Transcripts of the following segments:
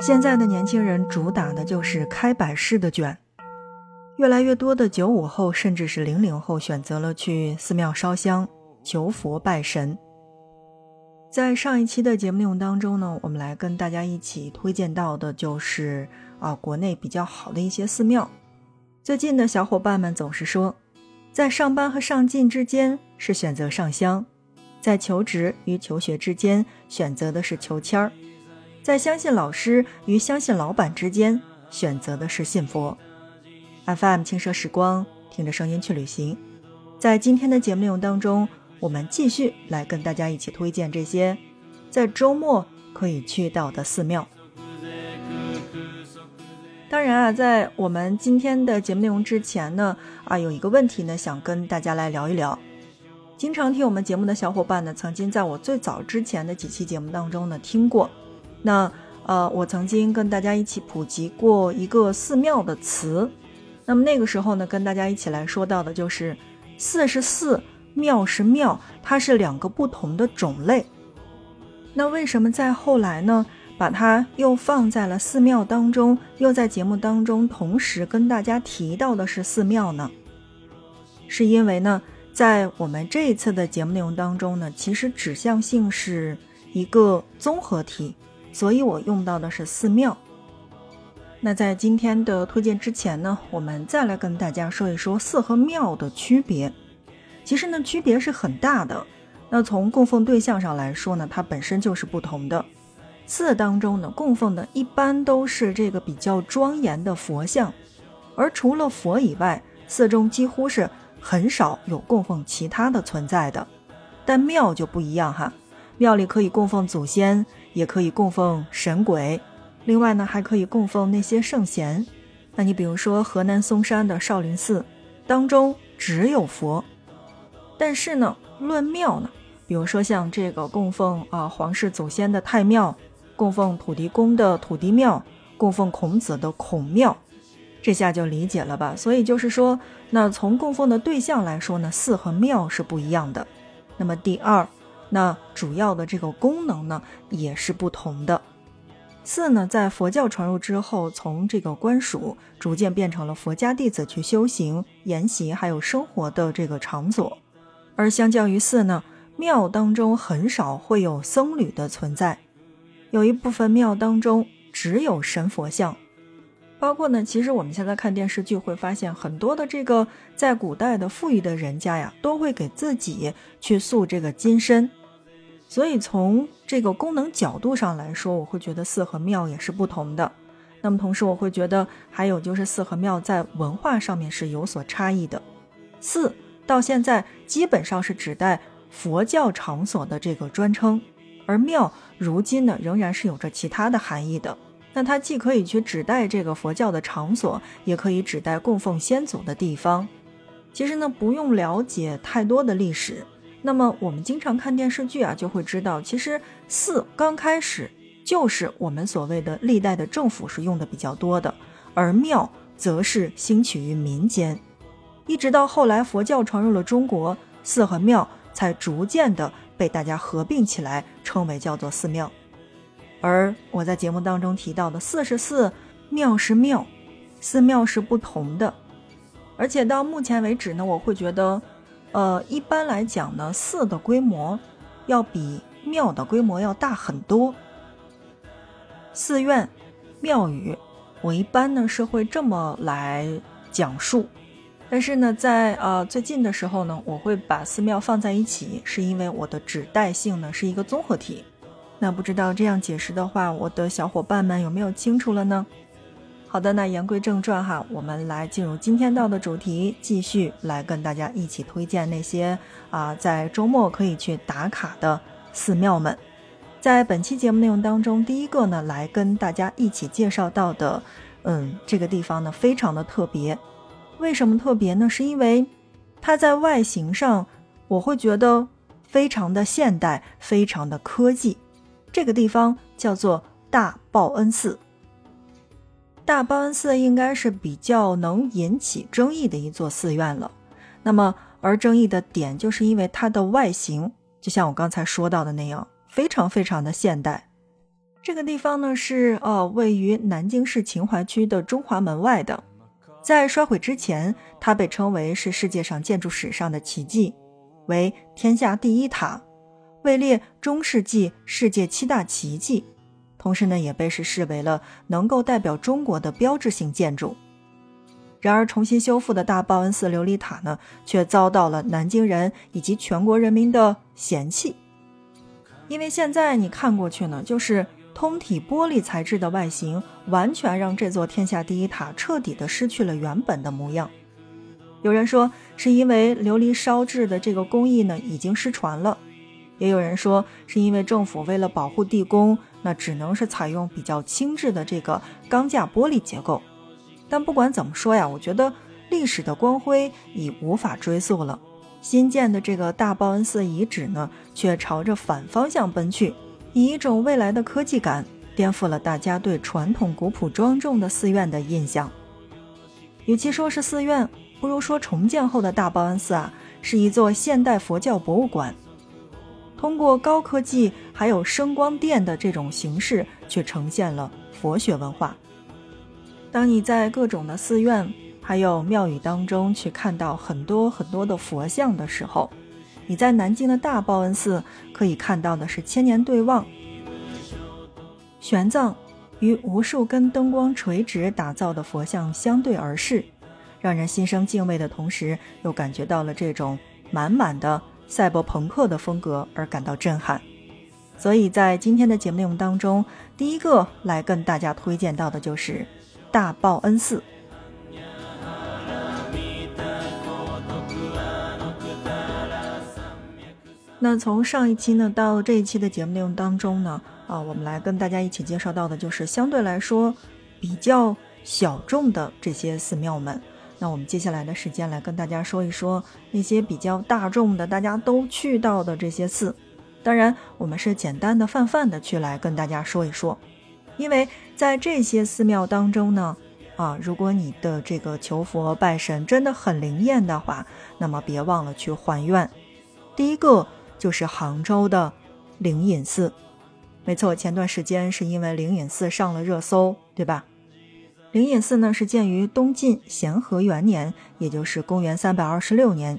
现在的年轻人主打的就是开摆式的卷，越来越多的九五后甚至是零零后选择了去寺庙烧香、求佛拜神。在上一期的节目内容当中呢，我们来跟大家一起推荐到的就是啊国内比较好的一些寺庙。最近的小伙伴们总是说，在上班和上进之间是选择上香，在求职与求学之间选择的是求签儿。在相信老师与相信老板之间，选择的是信佛。FM 轻奢时光，听着声音去旅行。在今天的节目内容当中，我们继续来跟大家一起推荐这些在周末可以去到的寺庙。当然啊，在我们今天的节目内容之前呢，啊，有一个问题呢，想跟大家来聊一聊。经常听我们节目的小伙伴呢，曾经在我最早之前的几期节目当中呢，听过。那呃，我曾经跟大家一起普及过一个寺庙的词，那么那个时候呢，跟大家一起来说到的就是寺是寺，庙是庙，它是两个不同的种类。那为什么在后来呢，把它又放在了寺庙当中，又在节目当中同时跟大家提到的是寺庙呢？是因为呢，在我们这一次的节目内容当中呢，其实指向性是一个综合体。所以我用到的是寺庙。那在今天的推荐之前呢，我们再来跟大家说一说寺和庙的区别。其实呢，区别是很大的。那从供奉对象上来说呢，它本身就是不同的。寺当中呢，供奉的一般都是这个比较庄严的佛像，而除了佛以外，寺中几乎是很少有供奉其他的存在的。但庙就不一样哈，庙里可以供奉祖先。也可以供奉神鬼，另外呢，还可以供奉那些圣贤。那你比如说河南嵩山的少林寺当中只有佛，但是呢，论庙呢，比如说像这个供奉啊皇室祖先的太庙，供奉土地公的土地庙，供奉孔子的孔庙，这下就理解了吧？所以就是说，那从供奉的对象来说呢，寺和庙是不一样的。那么第二。那主要的这个功能呢，也是不同的。寺呢，在佛教传入之后，从这个官署逐渐变成了佛家弟子去修行、研习还有生活的这个场所。而相较于寺呢，庙当中很少会有僧侣的存在，有一部分庙当中只有神佛像。包括呢，其实我们现在看电视剧会发现，很多的这个在古代的富裕的人家呀，都会给自己去塑这个金身。所以从这个功能角度上来说，我会觉得寺和庙也是不同的。那么同时，我会觉得还有就是寺和庙在文化上面是有所差异的。寺到现在基本上是指代佛教场所的这个专称，而庙如今呢仍然是有着其他的含义的。那它既可以去指代这个佛教的场所，也可以指代供奉先祖的地方。其实呢，不用了解太多的历史。那么我们经常看电视剧啊，就会知道，其实寺刚开始就是我们所谓的历代的政府是用的比较多的，而庙则是兴起于民间，一直到后来佛教传入了中国，寺和庙才逐渐的被大家合并起来，称为叫做寺庙。而我在节目当中提到的寺是寺，庙是庙，寺庙是不同的，而且到目前为止呢，我会觉得。呃，一般来讲呢，寺的规模要比庙的规模要大很多。寺院、庙宇，我一般呢是会这么来讲述。但是呢，在呃最近的时候呢，我会把寺庙放在一起，是因为我的指代性呢是一个综合体。那不知道这样解释的话，我的小伙伴们有没有清楚了呢？好的，那言归正传哈，我们来进入今天到的主题，继续来跟大家一起推荐那些啊在周末可以去打卡的寺庙们。在本期节目内容当中，第一个呢，来跟大家一起介绍到的，嗯，这个地方呢非常的特别。为什么特别呢？是因为它在外形上，我会觉得非常的现代，非常的科技。这个地方叫做大报恩寺。大报恩寺应该是比较能引起争议的一座寺院了。那么，而争议的点就是因为它的外形，就像我刚才说到的那样，非常非常的现代。这个地方呢是呃位于南京市秦淮区的中华门外的。在摔毁之前，它被称为是世界上建筑史上的奇迹，为天下第一塔，位列中世纪世界七大奇迹。同时呢，也被是视为了能够代表中国的标志性建筑。然而，重新修复的大报恩寺琉璃塔呢，却遭到了南京人以及全国人民的嫌弃，因为现在你看过去呢，就是通体玻璃材质的外形，完全让这座天下第一塔彻底的失去了原本的模样。有人说，是因为琉璃烧制的这个工艺呢已经失传了；也有人说，是因为政府为了保护地宫，那只能是采用比较轻质的这个钢架玻璃结构。但不管怎么说呀，我觉得历史的光辉已无法追溯了。新建的这个大报恩寺遗址呢，却朝着反方向奔去，以一种未来的科技感，颠覆了大家对传统古朴庄重的寺院的印象。与其说是寺院，不如说重建后的大报恩寺啊，是一座现代佛教博物馆。通过高科技还有声光电的这种形式，去呈现了佛学文化。当你在各种的寺院还有庙宇当中去看到很多很多的佛像的时候，你在南京的大报恩寺可以看到的是千年对望，玄奘与无数根灯光垂直打造的佛像相对而视，让人心生敬畏的同时，又感觉到了这种满满的赛博朋克的风格而感到震撼。所以在今天的节目内容当中，第一个来跟大家推荐到的就是。大报恩寺。那从上一期呢到这一期的节目内容当中呢，啊，我们来跟大家一起介绍到的就是相对来说比较小众的这些寺庙们。那我们接下来的时间来跟大家说一说那些比较大众的、大家都去到的这些寺。当然，我们是简单的泛泛的去来跟大家说一说。因为在这些寺庙当中呢，啊，如果你的这个求佛拜神真的很灵验的话，那么别忘了去还愿。第一个就是杭州的灵隐寺，没错，前段时间是因为灵隐寺上了热搜，对吧？灵隐寺呢是建于东晋咸和元年，也就是公元三百二十六年。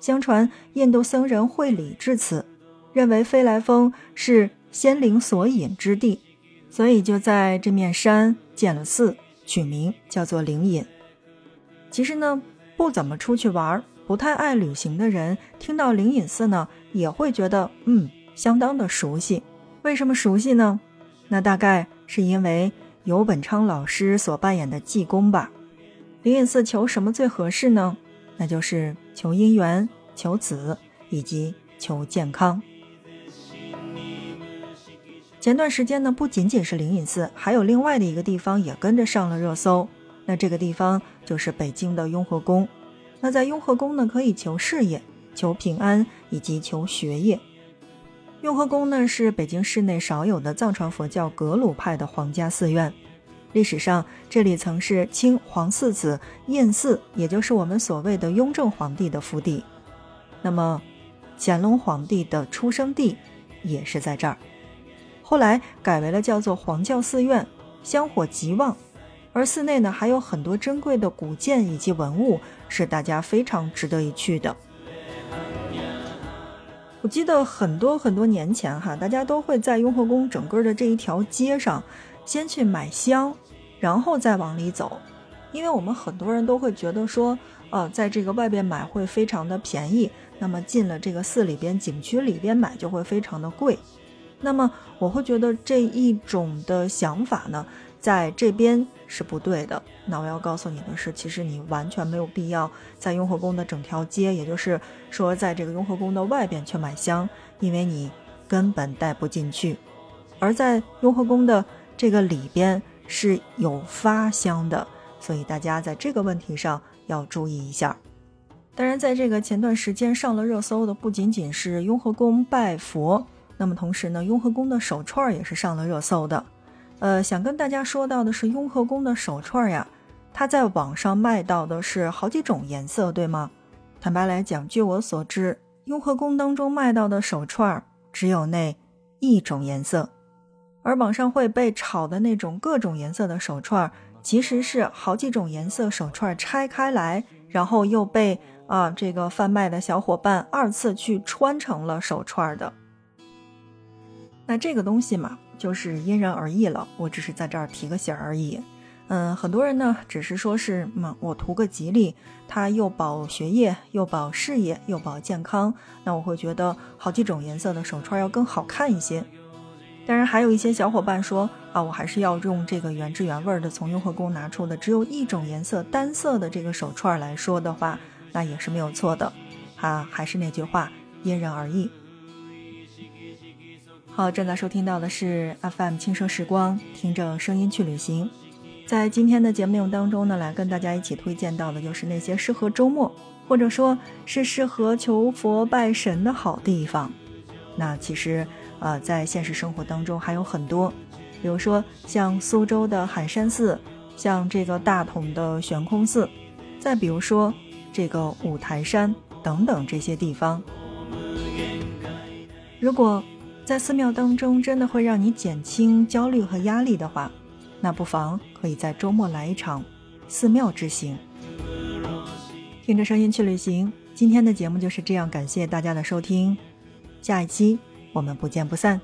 相传印度僧人会理至此，认为飞来峰是仙灵所隐之地。所以就在这面山建了寺，取名叫做灵隐。其实呢，不怎么出去玩、不太爱旅行的人，听到灵隐寺呢，也会觉得嗯，相当的熟悉。为什么熟悉呢？那大概是因为游本昌老师所扮演的济公吧。灵隐寺求什么最合适呢？那就是求姻缘、求子以及求健康。前段时间呢，不仅仅是灵隐寺，还有另外的一个地方也跟着上了热搜。那这个地方就是北京的雍和宫。那在雍和宫呢，可以求事业、求平安以及求学业。雍和宫呢，是北京市内少有的藏传佛教格鲁派的皇家寺院。历史上，这里曾是清皇四子胤祀，也就是我们所谓的雍正皇帝的府邸。那么，乾隆皇帝的出生地也是在这儿。后来改为了叫做黄教寺院，香火极旺，而寺内呢还有很多珍贵的古建以及文物，是大家非常值得一去的。我记得很多很多年前哈，大家都会在雍和宫整个的这一条街上，先去买香，然后再往里走，因为我们很多人都会觉得说，呃，在这个外边买会非常的便宜，那么进了这个寺里边景区里边买就会非常的贵。那么我会觉得这一种的想法呢，在这边是不对的。那我要告诉你的是，其实你完全没有必要在雍和宫的整条街，也就是说，在这个雍和宫的外边去买香，因为你根本带不进去。而在雍和宫的这个里边是有发香的，所以大家在这个问题上要注意一下。当然，在这个前段时间上了热搜的不仅仅是雍和宫拜佛。那么同时呢，雍和宫的手串也是上了热搜的。呃，想跟大家说到的是，雍和宫的手串呀，它在网上卖到的是好几种颜色，对吗？坦白来讲，据我所知，雍和宫当中卖到的手串只有那一种颜色，而网上会被炒的那种各种颜色的手串，其实是好几种颜色手串拆开来，然后又被啊这个贩卖的小伙伴二次去穿成了手串的。那这个东西嘛，就是因人而异了。我只是在这儿提个醒而已。嗯，很多人呢，只是说是嘛，我图个吉利，他又保学业，又保事业，又保健康。那我会觉得好几种颜色的手串要更好看一些。当然，还有一些小伙伴说啊，我还是要用这个原汁原味的从雍和宫拿出的只有一种颜色单色的这个手串来说的话，那也是没有错的。啊，还是那句话，因人而异。好，正在收听到的是 FM 轻声时光，听着声音去旅行。在今天的节目内容当中呢，来跟大家一起推荐到的就是那些适合周末，或者说是适合求佛拜神的好地方。那其实，呃，在现实生活当中还有很多，比如说像苏州的海山寺，像这个大同的悬空寺，再比如说这个五台山等等这些地方。如果在寺庙当中真的会让你减轻焦虑和压力的话，那不妨可以在周末来一场寺庙之行，听着声音去旅行。今天的节目就是这样，感谢大家的收听，下一期我们不见不散。